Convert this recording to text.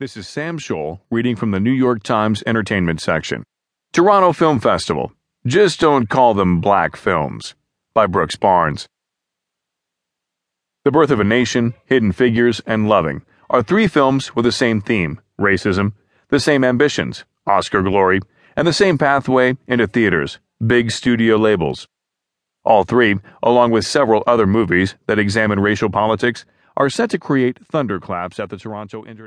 This is Sam Scholl reading from the New York Times Entertainment section. Toronto Film Festival. Just don't call them black films. By Brooks Barnes. The Birth of a Nation, Hidden Figures, and Loving are three films with the same theme racism, the same ambitions, Oscar glory, and the same pathway into theaters, big studio labels. All three, along with several other movies that examine racial politics, are set to create thunderclaps at the Toronto International.